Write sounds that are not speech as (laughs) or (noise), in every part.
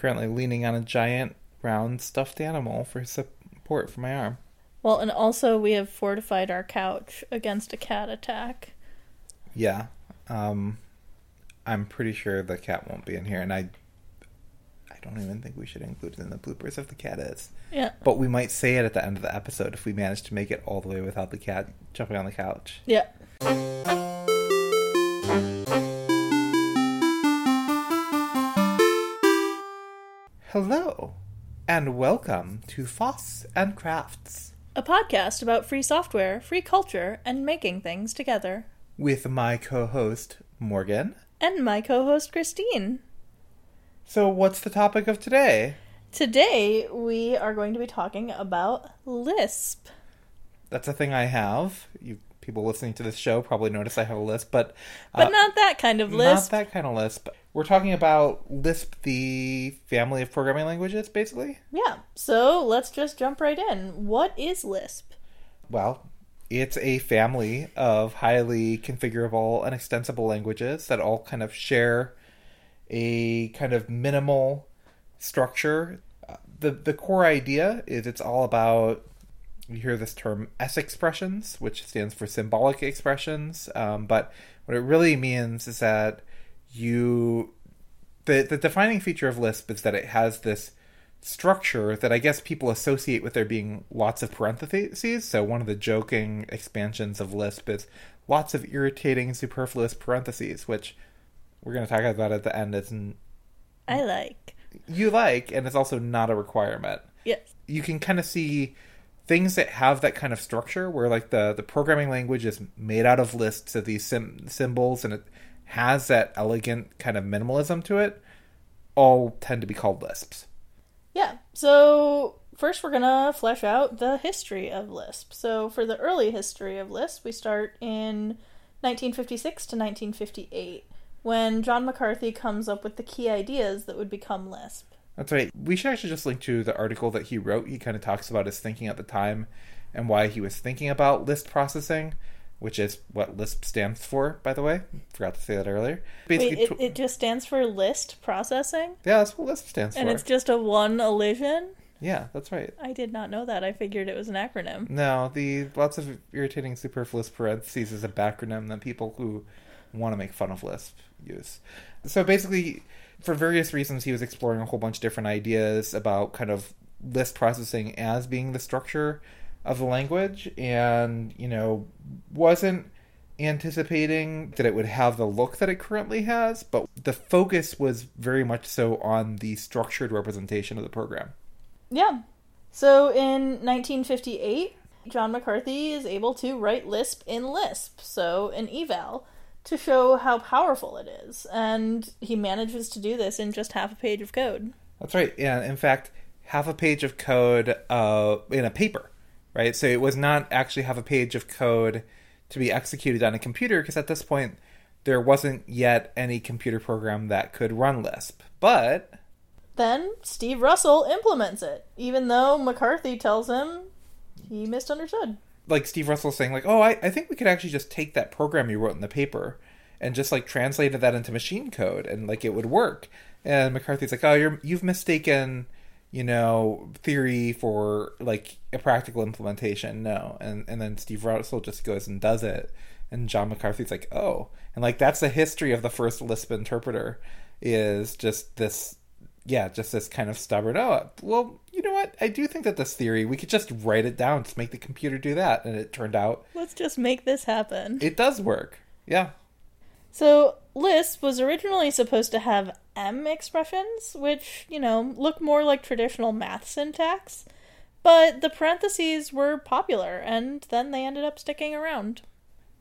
currently leaning on a giant round stuffed animal for support for my arm. Well, and also we have fortified our couch against a cat attack. Yeah. Um, I'm pretty sure the cat won't be in here, and I, I don't even think we should include it in the bloopers if the cat is. Yeah. But we might say it at the end of the episode if we manage to make it all the way without the cat jumping on the couch. Yeah. Hello, and welcome to Foss and Crafts A podcast about free software, free culture, and making things together. with my co-host Morgan. And my co host, Christine. So, what's the topic of today? Today, we are going to be talking about Lisp. That's a thing I have. You people listening to this show probably notice I have a lisp, but But uh, not that kind of lisp. not that kind of lisp. We're talking about Lisp, the family of programming languages, basically. Yeah, so let's just jump right in. What is Lisp? Well, it's a family of highly configurable and extensible languages that all kind of share a kind of minimal structure. Uh, The the core idea is it's all about you hear this term S expressions, which stands for symbolic expressions. Um, but what it really means is that you the the defining feature of Lisp is that it has this structure that I guess people associate with there being lots of parentheses. So one of the joking expansions of Lisp is lots of irritating superfluous parentheses, which we're going to talk about at the end. It's n- I like. you like, and it's also not a requirement Yes. you can kind of see things that have that kind of structure where like the the programming language is made out of lists of these sim- symbols and it has that elegant kind of minimalism to it all tend to be called lisps Yeah. So first, we're gonna flesh out the history of Lisp. So for the early history of Lisp, we start in 1956 to 1958 when John McCarthy comes up with the key ideas that would become Lisp. that's right we should actually just link to the article that he wrote he kind of talks about his thinking at the time and why he was thinking about list processing which is what lisp stands for by the way forgot to say that earlier Wait, basically it, it just stands for list processing, yeah that's what lisp stands and for And it's just a one elision. yeah that's right I did not know that. I figured it was an acronym. No, the lots of irritating superfluous parentheses is a backronym that people who want to make fun of Lisp use. So basically, for various reasons, he was exploring a whole bunch of different ideas about kind of list processing as being the structure of the language, and you know, wasn't anticipating that it would have the look that it currently has, but the focus was very much so on the structured representation of the program. Yeah. So in 1958, John McCarthy is able to write Lisp in Lisp, so an eval, to show how powerful it is. And he manages to do this in just half a page of code. That's right. Yeah, in fact, half a page of code uh, in a paper, right? So it was not actually have a page of code to be executed on a computer because at this point there wasn't yet any computer program that could run Lisp. But Then Steve Russell implements it, even though McCarthy tells him he misunderstood. like Steve Russell saying like, "Oh, I, I think we could actually just take that program you wrote in the paper and just like translated that into machine code and like it would work." And McCarthy's like, "Oh, you're you've mistaken, you know, theory for like a practical implementation." No. And and then Steve Russell just goes and does it. And John McCarthy's like, "Oh." And like that's the history of the first Lisp interpreter is just this yeah, just this kind of stubborn. Oh, well, you know what? I do think that this theory we could just write it down, just make the computer do that, and it turned out Let's just make this happen. it does work. Yeah, So, Lisp was originally supposed to have M expressions, which, you know, look more like traditional math syntax. But the parentheses were popular, and then they ended up sticking around.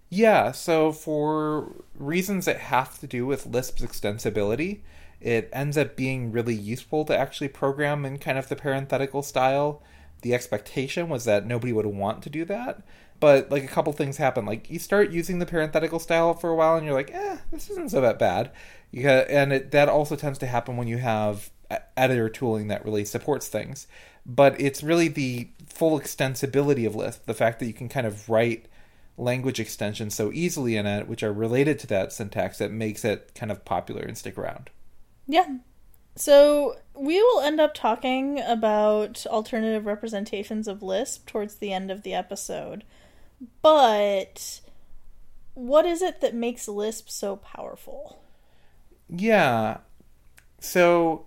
yeah. So for reasons that have to do with Lisp's extensibility, it ends up being really useful to actually program in kind of the parenthetical style. The expectation was that nobody would want to do that. But like a couple things happen. Like you start using the parenthetical style for a while, and you're like, "Eh, this isn't so that bad." You got, and it, that also tends to happen when you have editor tooling that really supports things. But it's really the full extensibility of Lisp, the fact that you can kind of write language extensions so easily in it, which are related to that syntax, that makes it kind of popular and stick around. Yeah. So we will end up talking about alternative representations of Lisp towards the end of the episode. But what is it that makes Lisp so powerful? Yeah. So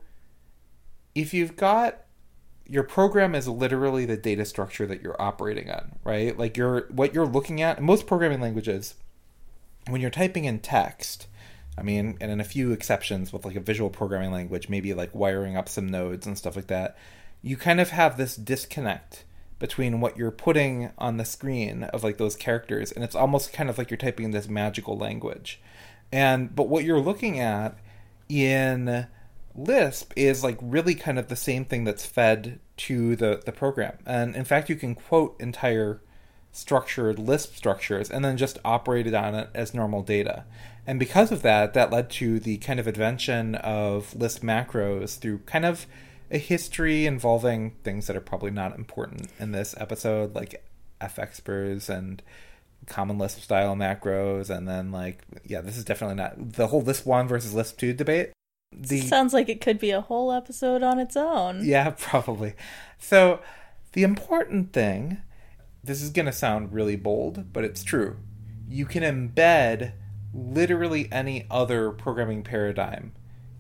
if you've got your program is literally the data structure that you're operating on, right? Like you're what you're looking at most programming languages when you're typing in text, I mean, and in a few exceptions with like a visual programming language, maybe like wiring up some nodes and stuff like that, you kind of have this disconnect between what you're putting on the screen of like those characters and it's almost kind of like you're typing in this magical language. And but what you're looking at in Lisp is like really kind of the same thing that's fed to the the program. And in fact, you can quote entire structured Lisp structures and then just operated on it as normal data. And because of that, that led to the kind of invention of Lisp macros through kind of a history involving things that are probably not important in this episode, like fexprs and common Lisp style macros, and then like yeah, this is definitely not the whole Lisp one versus Lisp two debate. The, Sounds like it could be a whole episode on its own. Yeah, (laughs) probably. So the important thing, this is going to sound really bold, but it's true. You can embed literally any other programming paradigm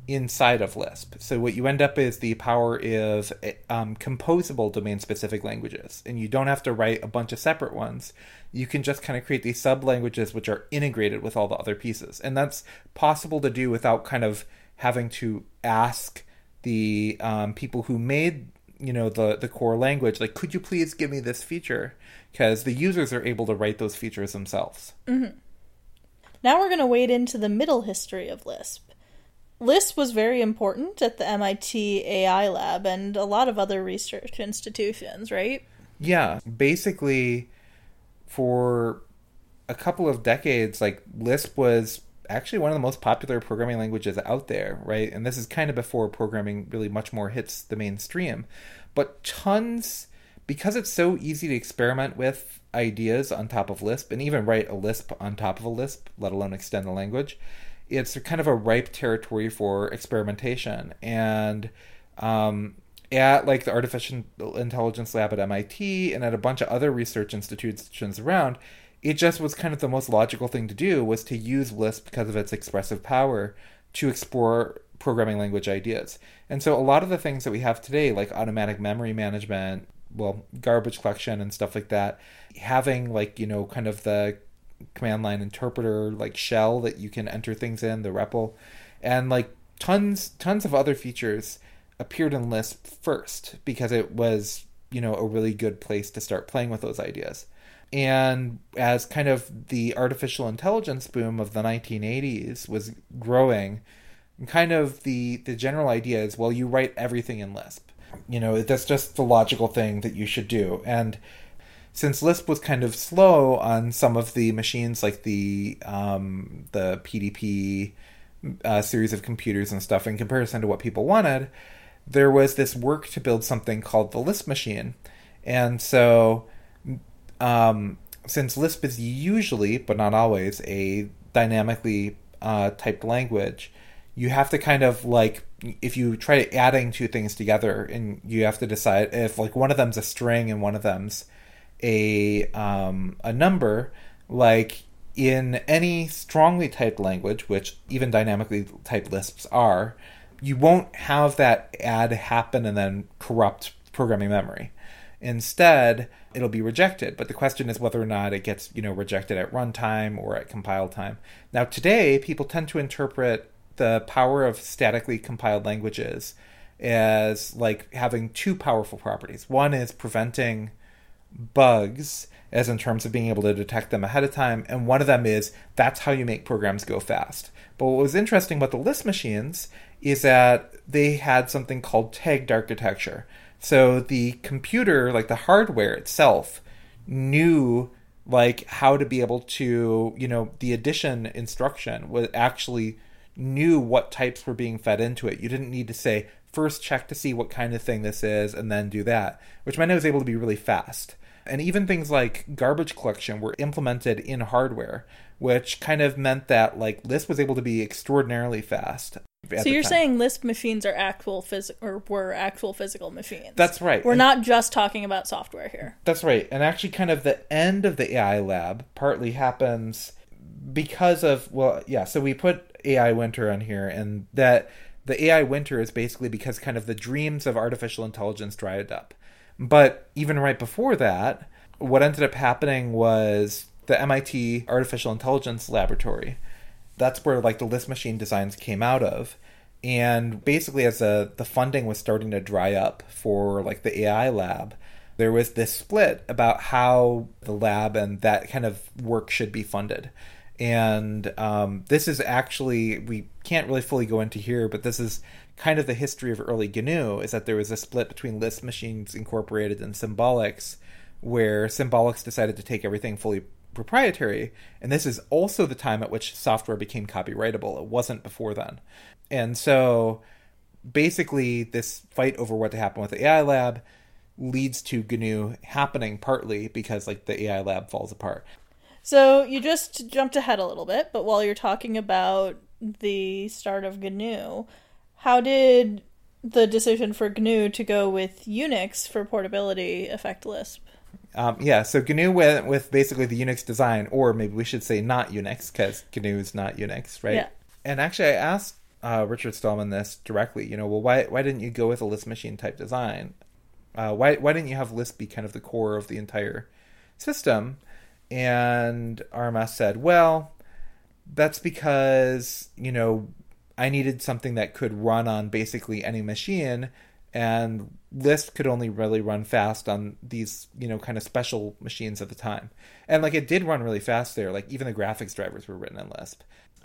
inside of Lisp. So what you end up is the power is um, composable domain-specific languages, and you don't have to write a bunch of separate ones. You can just kind of create these sub languages which are integrated with all the other pieces, and that's possible to do without kind of having to ask the um, people who made you know the the core language like could you please give me this feature because the users are able to write those features themselves mm-hmm. Now we're going to wade into the middle history of Lisp. Lisp was very important at the MIT AI lab and a lot of other research institutions, right? Yeah, basically for a couple of decades like Lisp was actually one of the most popular programming languages out there, right? And this is kind of before programming really much more hits the mainstream. But tons because it's so easy to experiment with ideas on top of Lisp and even write a Lisp on top of a Lisp, let alone extend the language, it's kind of a ripe territory for experimentation. And um, at like the Artificial Intelligence Lab at MIT and at a bunch of other research institutions around, it just was kind of the most logical thing to do was to use Lisp because of its expressive power to explore programming language ideas. And so a lot of the things that we have today, like automatic memory management, well, garbage collection and stuff like that, having like, you know, kind of the command line interpreter like shell that you can enter things in, the REPL, and like tons tons of other features appeared in Lisp first because it was, you know, a really good place to start playing with those ideas. And as kind of the artificial intelligence boom of the 1980s was growing, kind of the the general idea is well, you write everything in Lisp you know, that's just the logical thing that you should do. And since Lisp was kind of slow on some of the machines, like the um, the PDP uh, series of computers and stuff, in comparison to what people wanted, there was this work to build something called the Lisp machine. And so, um, since Lisp is usually, but not always, a dynamically uh, typed language, you have to kind of like if you try adding two things together and you have to decide if like one of them's a string and one of them's a um, a number like in any strongly typed language which even dynamically typed lisps are you won't have that add happen and then corrupt programming memory. Instead it'll be rejected. But the question is whether or not it gets you know rejected at runtime or at compile time. Now today people tend to interpret the power of statically compiled languages as like having two powerful properties. One is preventing bugs, as in terms of being able to detect them ahead of time, and one of them is that's how you make programs go fast. But what was interesting about the Lisp machines is that they had something called tagged architecture. So the computer, like the hardware itself, knew like how to be able to, you know, the addition instruction was actually knew what types were being fed into it. You didn't need to say, first check to see what kind of thing this is and then do that, which meant it was able to be really fast. And even things like garbage collection were implemented in hardware, which kind of meant that like Lisp was able to be extraordinarily fast. So you're time. saying Lisp machines are actual physical or were actual physical machines? That's right. We're and not just talking about software here. That's right. And actually, kind of the end of the AI lab partly happens because of well, yeah. So we put AI Winter on here, and that the AI winter is basically because kind of the dreams of artificial intelligence dried up. But even right before that, what ended up happening was the MIT Artificial Intelligence Laboratory. That's where like the Lisp machine designs came out of. And basically as a, the funding was starting to dry up for like the AI lab, there was this split about how the lab and that kind of work should be funded and um, this is actually we can't really fully go into here, but this is kind of the history of early GNU is that there was a split between Lisp Machines Incorporated and Symbolics, where Symbolics decided to take everything fully proprietary, and this is also the time at which software became copyrightable. It wasn't before then, and so basically this fight over what to happen with the AI lab leads to GNU happening partly because like the AI lab falls apart. So you just jumped ahead a little bit, but while you're talking about the start of GNU, how did the decision for GNU to go with Unix for portability affect Lisp? Um, yeah, so GNU went with basically the Unix design, or maybe we should say not Unix, because GNU is not Unix, right? Yeah. And actually, I asked uh, Richard Stallman this directly. You know, well, why why didn't you go with a Lisp machine type design? Uh, why why didn't you have Lisp be kind of the core of the entire system? And RMS said, well, that's because, you know, I needed something that could run on basically any machine, and Lisp could only really run fast on these, you know, kind of special machines at the time. And like it did run really fast there, like even the graphics drivers were written in Lisp.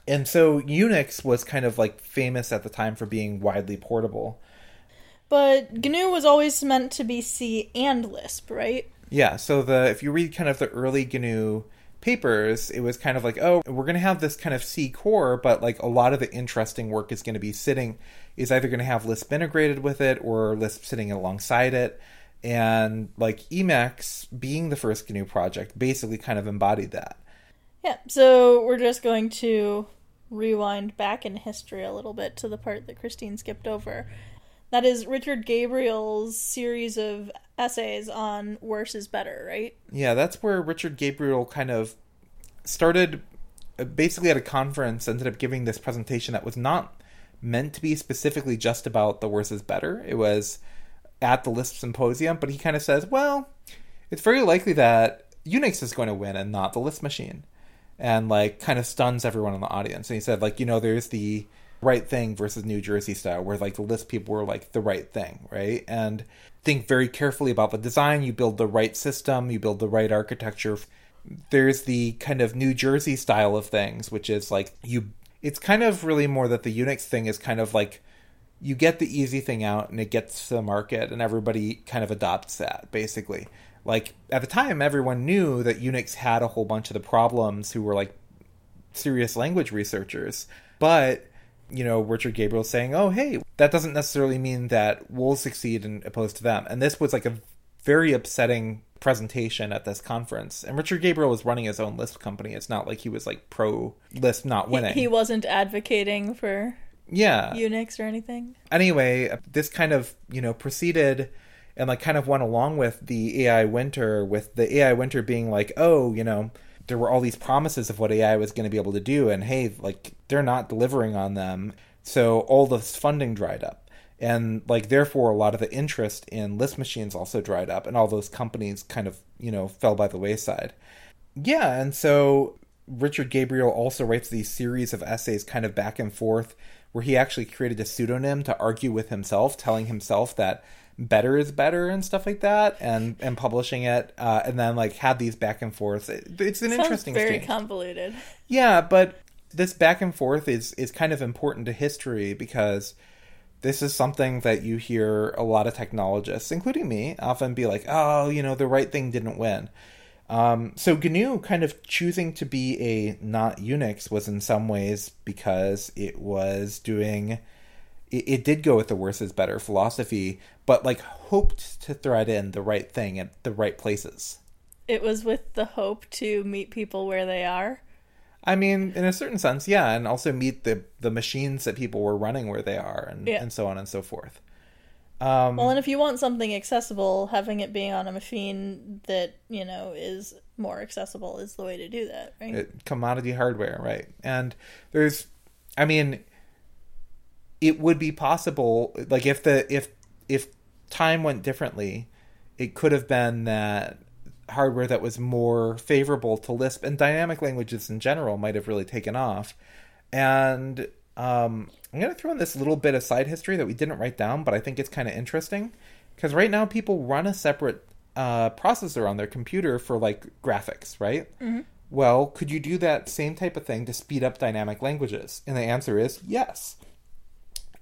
And so Unix was kind of like famous at the time for being widely portable. But GNU was always meant to be C and Lisp, right? Yeah, so the if you read kind of the early GNU papers, it was kind of like, oh, we're going to have this kind of C core, but like a lot of the interesting work is going to be sitting is either going to have Lisp integrated with it or Lisp sitting alongside it. And like Emacs being the first GNU project basically kind of embodied that. Yeah, so we're just going to rewind back in history a little bit to the part that Christine skipped over. That is Richard Gabriel's series of essays on worse is better, right? Yeah, that's where Richard Gabriel kind of started uh, basically at a conference, ended up giving this presentation that was not meant to be specifically just about the worse is better. It was at the Lisp symposium, but he kind of says, well, it's very likely that Unix is going to win and not the Lisp machine. And like kind of stuns everyone in the audience. And he said, like, you know, there's the right thing versus New Jersey style, where like the list people were like the right thing, right? And think very carefully about the design. You build the right system, you build the right architecture. There's the kind of New Jersey style of things, which is like you. It's kind of really more that the Unix thing is kind of like you get the easy thing out and it gets to the market and everybody kind of adopts that basically. Like at the time, everyone knew that Unix had a whole bunch of the problems who were like serious language researchers, but you know, Richard Gabriel saying, "Oh, hey, that doesn't necessarily mean that we'll succeed and opposed to them." And this was like a very upsetting presentation at this conference. And Richard Gabriel was running his own Lisp company. It's not like he was like pro Lisp not winning. He, he wasn't advocating for yeah Unix or anything. Anyway, this kind of you know proceeded and like kind of went along with the AI winter, with the AI winter being like, oh, you know there were all these promises of what AI was going to be able to do, and hey, like they're not delivering on them. So all this funding dried up, and like therefore a lot of the interest in Lisp machines also dried up, and all those companies kind of you know fell by the wayside. Yeah, and so Richard Gabriel also writes these series of essays, kind of back and forth, where he actually created a pseudonym to argue with himself, telling himself that better is better and stuff like that and and publishing it uh, and then like had these back and forth. It, it's an Sounds interesting very exchange. convoluted. Yeah but this back and forth is is kind of important to history because this is something that you hear a lot of technologists including me often be like oh you know the right thing didn't win. Um, so GNU kind of choosing to be a not Unix was in some ways because it was doing it, it did go with the worse is better philosophy, but like hoped to thread in the right thing at the right places. it was with the hope to meet people where they are. I mean, in a certain sense, yeah, and also meet the the machines that people were running where they are, and Yeah. and so on and so forth. Um, Well, and if you want something accessible, having it being on a machine that, you know, is more accessible is the way to do that, right? it- commodity hardware, right? And there's, I mean, it would be possible, like if the if if time went differently, it could have been that hardware that was more favorable to Lisp and dynamic languages in general might have really taken off. And um, I'm going to throw in this little bit of side history that we didn't write down, but I think it's kind of interesting because right now people run a separate uh, processor on their computer for like graphics, right? Well, could you do that same type of thing to speed up dynamic languages? And the answer is yes.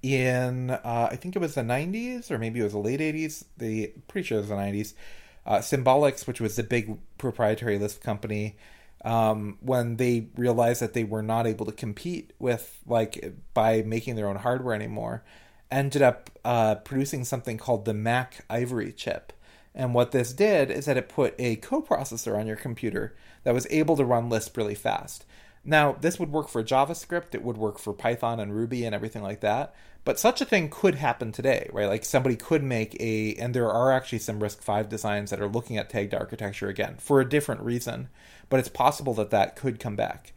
In uh, I think it was the 90s or maybe it was the late 80s. The pretty sure it was the 90s. Uh, Symbolics, which was the big proprietary Lisp company, um, when they realized that they were not able to compete with like by making their own hardware anymore, ended up uh, producing something called the MacIvory chip. And what this did is that it put a coprocessor on your computer that was able to run Lisp really fast. Now, this would work for JavaScript, it would work for Python and Ruby and everything like that. But such a thing could happen today, right? Like somebody could make a, and there are actually some RISC-V designs that are looking at tagged architecture again for a different reason. But it's possible that that could come back.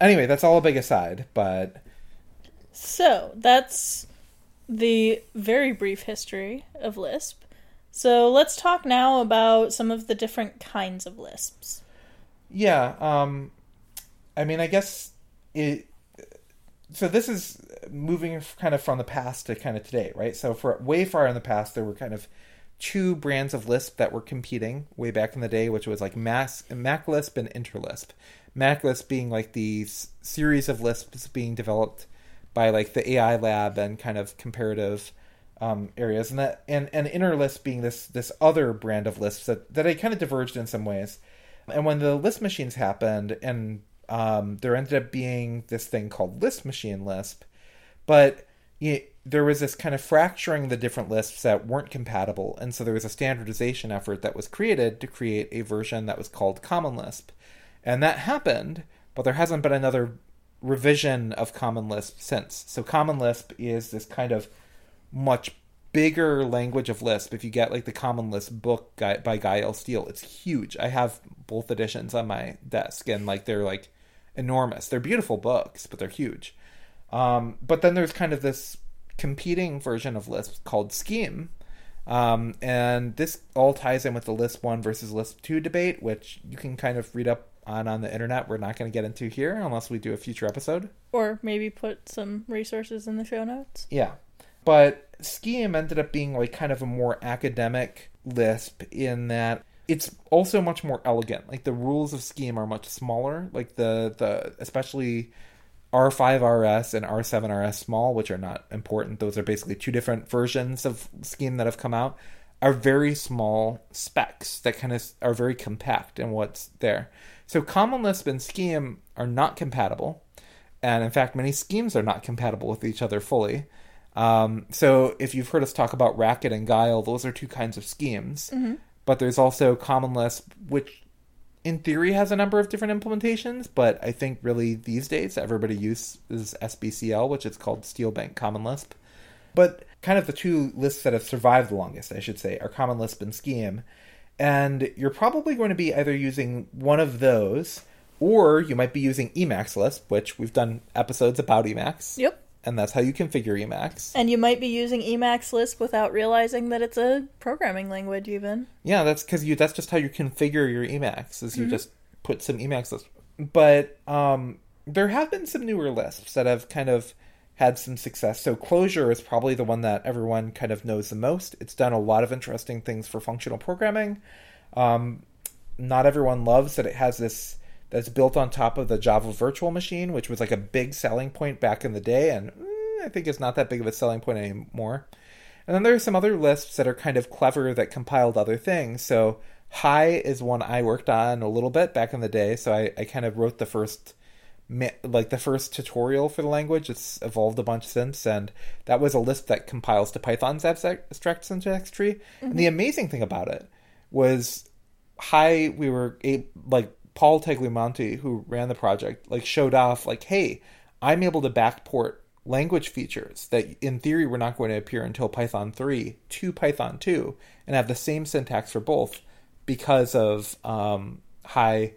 Anyway, that's all a big aside, but So, that's the very brief history of Lisp. So, let's talk now about some of the different kinds of Lisps. Yeah, um I mean, I guess it so this is moving kind of from the past to kind of today, right? So for way far in the past there were kind of two brands of Lisp that were competing way back in the day, which was like Mac, MacLisp and Interlisp. MacLisp being like the series of Lisps being developed by like the AI lab and kind of comparative um, areas, and that and and Interlisp being this this other brand of Lisp that that had kind of diverged in some ways. And when the Lisp machines happened, and um, there ended up being this thing called Lisp Machine Lisp, but y there was this kind of fracturing the different Lisps that weren't compatible, and so there was a standardization effort that was created to create a version that was called Common Lisp, and that happened, but there hasn't been another revision of Common Lisp since. So Common Lisp is this kind of much bigger language of Lisp. If you get like the Common Lisp book by Guy L. Steele, it's huge. I have both editions on my desk, and like they're like enormous. They're beautiful books, but they're huge. Um, but then there's kind of this competing version of Lisp called Scheme. Um, and this all ties in with the Lisp 1 versus Lisp 2 debate, which you can kind of read up on on the internet. We're not going to get into here unless we do a future episode. Or maybe put some resources in the show notes. Yeah. But Scheme ended up being like kind of a more academic Lisp in that it's also much more elegant. Like the rules of Scheme are much smaller. Like the the especially R5RS and R7RS small, which are not important. Those are basically two different versions of Scheme that have come out. Are very small specs that kind of are very compact in what's there. So Common Lisp and Scheme are not compatible, and in fact, many schemes are not compatible with each other fully. Um, so if you've heard us talk about Racket and Guile, those are two kinds of schemes. But there's also Common Lisp, which in theory has a number of different implementations, but I think really these days everybody uses SBCL, which is called Steel Bank Common Lisp. But kind of the two Lisps that have survived the longest, I should say, are Common Lisp and Scheme. And you're probably going to be either using one of those, or you might be using Emacs Lisp, which we've done episodes about Emacs. Yep. And that's how you configure Emacs. And you might be using Emacs Lisp without realizing that it's a programming language, even. Yeah, that's because you. That's just how you configure your Emacs. Is you just put some Emacs Lisp. But um, there have been some newer Lisps that have kind of had some success. So Clojure is probably the one that everyone kind of knows the most. It's done a lot of interesting things for functional programming. Um, not everyone loves that it has this that's built on top of the Java Virtual Machine, which was like a big selling point back in the day, and eh, I think it's not that big of a selling point anymore. And then there are some other Lisps that are kind of clever that compiled other things. So Hy is one I worked on a little bit back in the day. So I, I kind of wrote the first like the first tutorial for the language. It's evolved a bunch since, and that was a Lisp that compiles to Python's abstract syntax tree. And the amazing thing about it was Hy, we were a, like Paul Tagliamonte, who ran the project, like showed off like, hey, I'm able to backport language features that in theory were not going to appear until Python 3 to Python 2 and have the same syntax for both because of um, Hy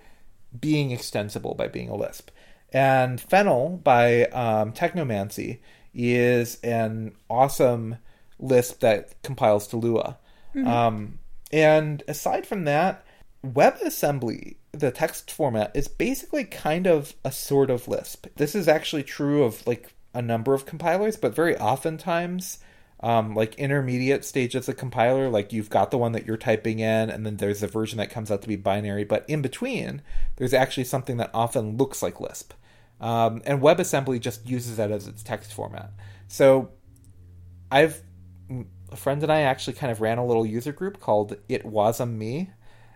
being extensible by being a Lisp. And Fennel by um, Technomancy is an awesome Lisp that compiles to Lua. Mm-hmm. Um, and aside from that, WebAssembly, the text format, is basically kind of a sort of Lisp. This is actually true of like a number of compilers, but very oftentimes, um, like intermediate stages of the compiler, like you've got the one that you're typing in, and then there's a version that comes out to be binary. But in between, there's actually something that often looks like Lisp. Um, and WebAssembly just uses that as its text format. So I've a friend and I actually kind of ran a little user group called It Wasn't Me,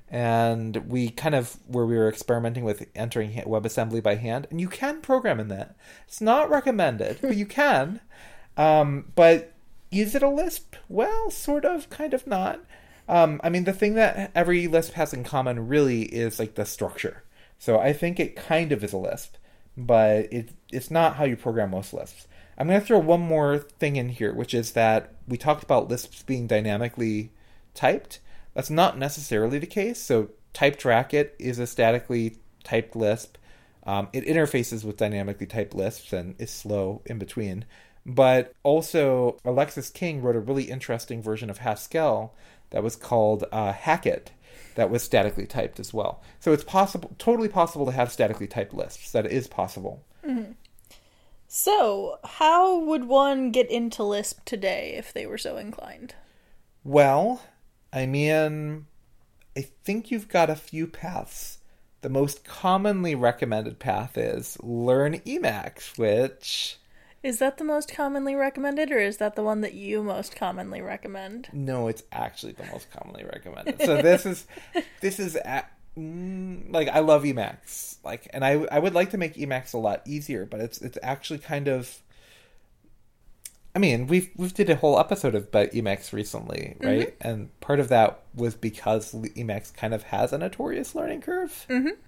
and we kind of where we were experimenting with entering WebAssembly by hand, and you can program in that. It's not recommended, but you (laughs) can. Um, but is it a Lisp? Well, sort of, kind of not. Um, I mean, the thing that every Lisp has in common really is like the structure. So I think it kind of is a Lisp, but it, it's not how you program most Lisps. I'm going to throw one more thing in here, which is that we talked about Lisps being dynamically typed. That's not necessarily the case. So typed racket is a statically typed Lisp. Um, it interfaces with dynamically typed Lisps and is slow in between. But also, Alexis King wrote a really interesting version of Haskell that was called uh, Hackett that was statically typed as well. So it's possible, totally possible to have statically typed Lisps. That is possible. Mm-hmm. So, how would one get into Lisp today if they were so inclined? Well, I mean, I think you've got a few paths. The most commonly recommended path is learn Emacs, which. Is that the most commonly recommended, or is that the one that you most commonly recommend? No, it's actually the most commonly recommended. So this is (laughs) this is Mm, like I love Emacs, like, and I I would like to make Emacs a lot easier, but it's it's actually kind of. I mean, we've we've did a whole episode of about Emacs recently, mm-hmm. right? Mm-hmm. And part of that was because Emacs kind of has a notorious learning curve. Mm-hmm.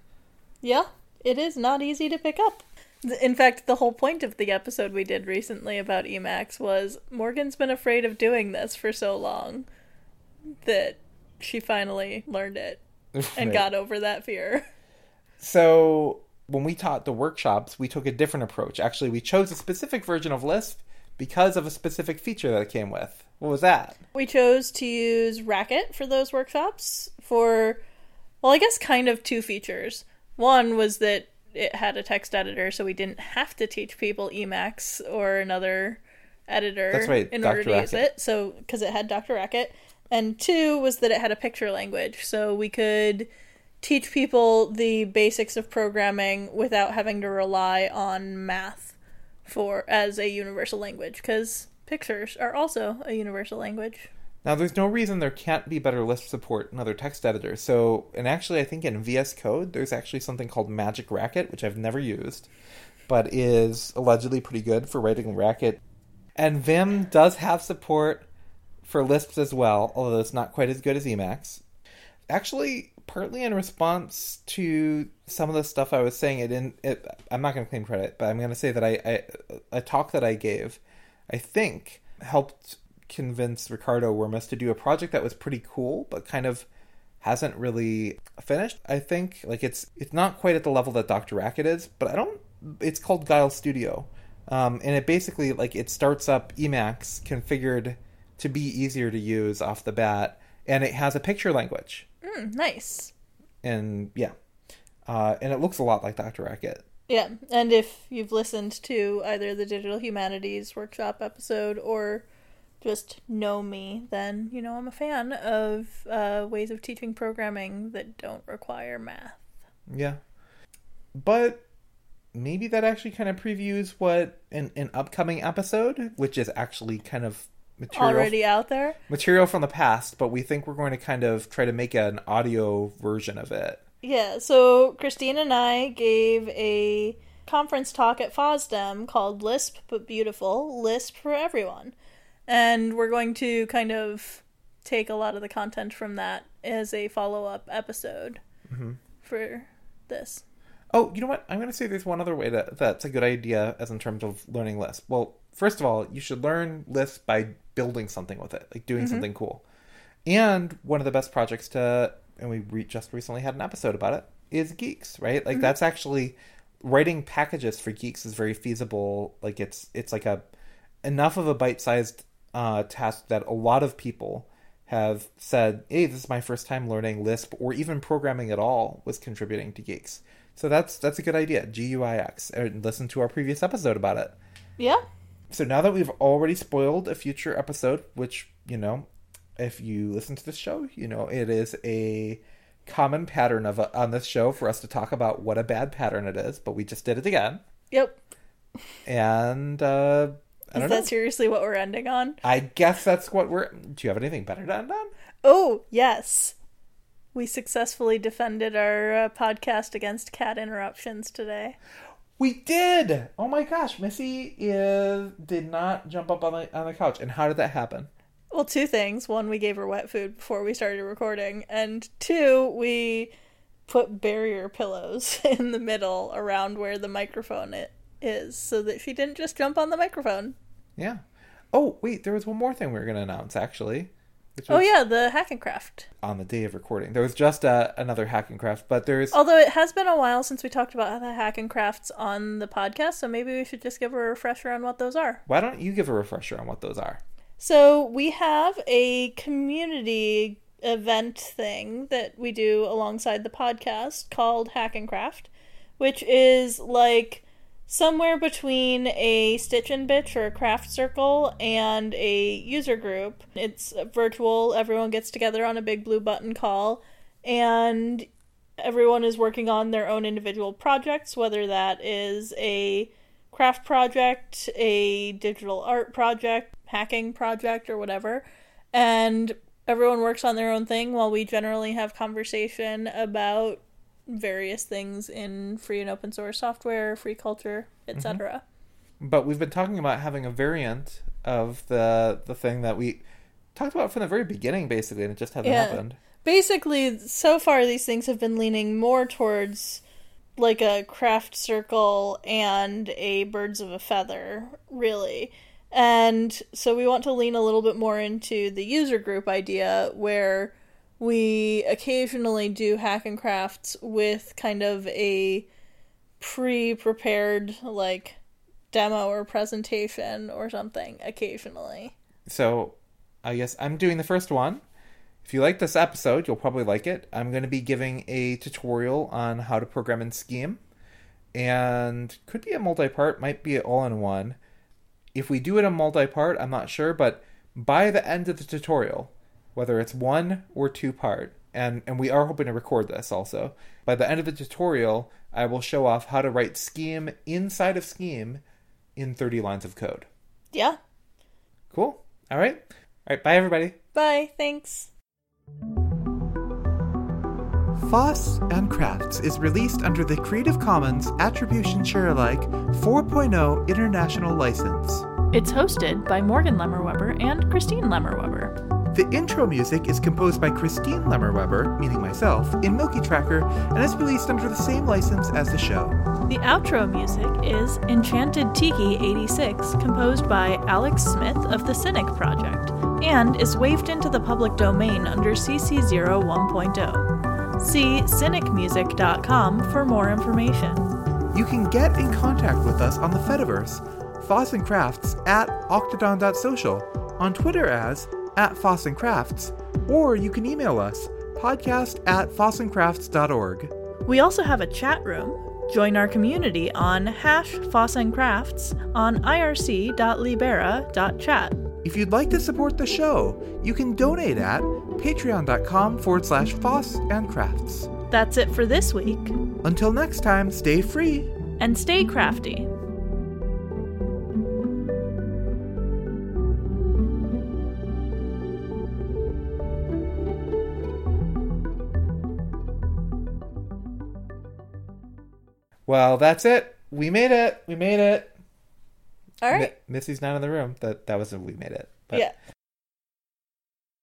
Yeah, it is not easy to pick up. In fact, the whole point of the episode we did recently about Emacs was Morgan's been afraid of doing this for so long that she finally learned it (laughs) and got over that fear. So when we taught the workshops, we took a different approach. Actually, we chose a specific version of Lisp because of a specific feature that it came with. What was that? We chose to use Racket for those workshops for, well, I guess kind of two features. One was that it had a text editor, so we didn't have to teach people Emacs or another editor right, in Dr. order to Racket. use it. So, because it had Dr. Racket. And two was that it had a picture language, so we could teach people the basics of programming without having to rely on math for as a universal language because pictures are also a universal language. Now, there's no reason there can't be better Lisp support in other text editors. So, and actually, I think in VS Code, there's actually something called Magic Racket, which I've never used, but is allegedly pretty good for writing Racket. And Vim does have support for Lisps as well, although it's not quite as good as Emacs. Actually, partly in response to some of the stuff I was saying, it didn't. It, I'm not going to claim credit, but I'm going to say that I, I a talk that I gave, I think helped convince Ricardo Wurmus to do a project that was pretty cool, but kind of hasn't really finished. I think like it's it's not quite at the level that Dr. Racket is, but I don't. It's called Guile Studio, um, and it basically like it starts up Emacs configured to be easier to use off the bat, and it has a picture language. Mm, nice. And yeah, uh, and it looks a lot like Dr. Racket. Yeah, and if you've listened to either the Digital Humanities Workshop episode or just know me, then you know I'm a fan of uh, ways of teaching programming that don't require math. Yeah, but maybe that actually kind of previews what an, an upcoming episode, which is actually kind of material already out there material from the past but we think we're going to kind of try to make an audio version of it yeah so christine and i gave a conference talk at fosdem called lisp but beautiful lisp for everyone and we're going to kind of take a lot of the content from that as a follow up episode Mm-hmm. for this. Oh, you know what? I'm going to say there's one other way to, that's a good idea as in terms of learning Lisp. Well, first of all, you should learn Lisp by building something with it, like doing something cool. And one of the best projects to, and we re- just recently had an episode about it, is Guix, right? Like that's actually writing packages for Guix is very feasible. Like it's it's like a enough of a bite-sized uh, task that a lot of people have said, "Hey, this is my first time learning Lisp or even programming at all." Was contributing to Guix, so that's that's a good idea. GUIX, and listen to our previous episode about it. Yeah. So now that we've already spoiled a future episode, which you know, if you listen to this show, you know it is a common pattern of on this show for us to talk about what a bad pattern it is, but we just did it again, Yep. and uh, I Is that know. seriously what we're ending on? I guess that's what we're. Do you have anything better to end on? Oh, yes. We successfully defended our uh, podcast against cat interruptions today. We did. Oh my gosh, Missy is did not jump up on the on the couch. And how did that happen? Well, two things. One, we gave her wet food before we started recording. And two, we put barrier pillows (laughs) in the middle around where the microphone it is so that she didn't just jump on the microphone. Yeah. Oh wait, there was one more thing we were going to announce actually. Oh, yeah, the hack and craft. On the day of recording, there was just uh, another hack and craft, but there's Although it has been a while since we talked about the hack and crafts on the podcast, so maybe we should just give a refresher on what those are. why don't you give a refresher on what those are? So we have a community event thing that we do alongside the podcast called Hack and Craft, which is like somewhere between a Stitch and Bitch or a craft circle and a user group. It's virtual, everyone gets together on a BigBlueButton call, and everyone is working on their own individual projects, whether that is a craft project, a digital art project, hacking project, or whatever. And everyone works on their own thing while we generally have conversation about various things in free and open source software, free culture, etc. Mm-hmm. But we've been talking about having a variant of the the thing that we talked about from the very beginning, basically, and it just hasn't Yeah. happened. Basically, so far these things have been leaning more towards like a craft circle and a birds of a feather, really. And so we want to lean a little bit more into the user group idea where we occasionally do hack and crafts with kind of a pre-prepared like demo or presentation or something occasionally. So, I guess I'm doing the first one. If you like this episode, you'll probably like it. I'm going to be giving a tutorial on how to program in Scheme, and could be a multi-part, might be all in one. If we do it a multi-part, I'm not sure, but by the end of the tutorial, whether it's one or two part, and and we are hoping to record this also. By the end of the tutorial, I will show off how to write Scheme inside of Scheme in 30 lines of code. Yeah. Cool. All right. All right. Bye, everybody. Bye. Thanks. Foss and Crafts is released under the Creative Commons Attribution Share Alike 4.0 International License. It's hosted by Morgan Lemmer-Webber and Christine Lemmer-Webber. The intro music is composed by Christine Lemmer-Webber, meaning myself, in MilkyTracker and is released under the same license as the show. The outro music is Enchanted Tiki 86, composed by Alex Smith of the Cynic Project, and is waived into the public domain under CC0 1.0. See cynicmusic.com for more information. You can get in contact with us on the Fediverse, Foss and Crafts at octodon.social, on Twitter as at Foss and Crafts, or you can email us, podcast at fossandcrafts.org. We also have a chat room. Join our community on hash Crafts on irc.libera.chat. If you'd like to support the show, you can donate at patreon.com forward slash Foss and Crafts. That's it for this week, Until next time, stay free. and stay crafty. Well, that's it. We made it. We made it. All right. Mi- Missy's not in the room. That that was a we made it. But Yeah.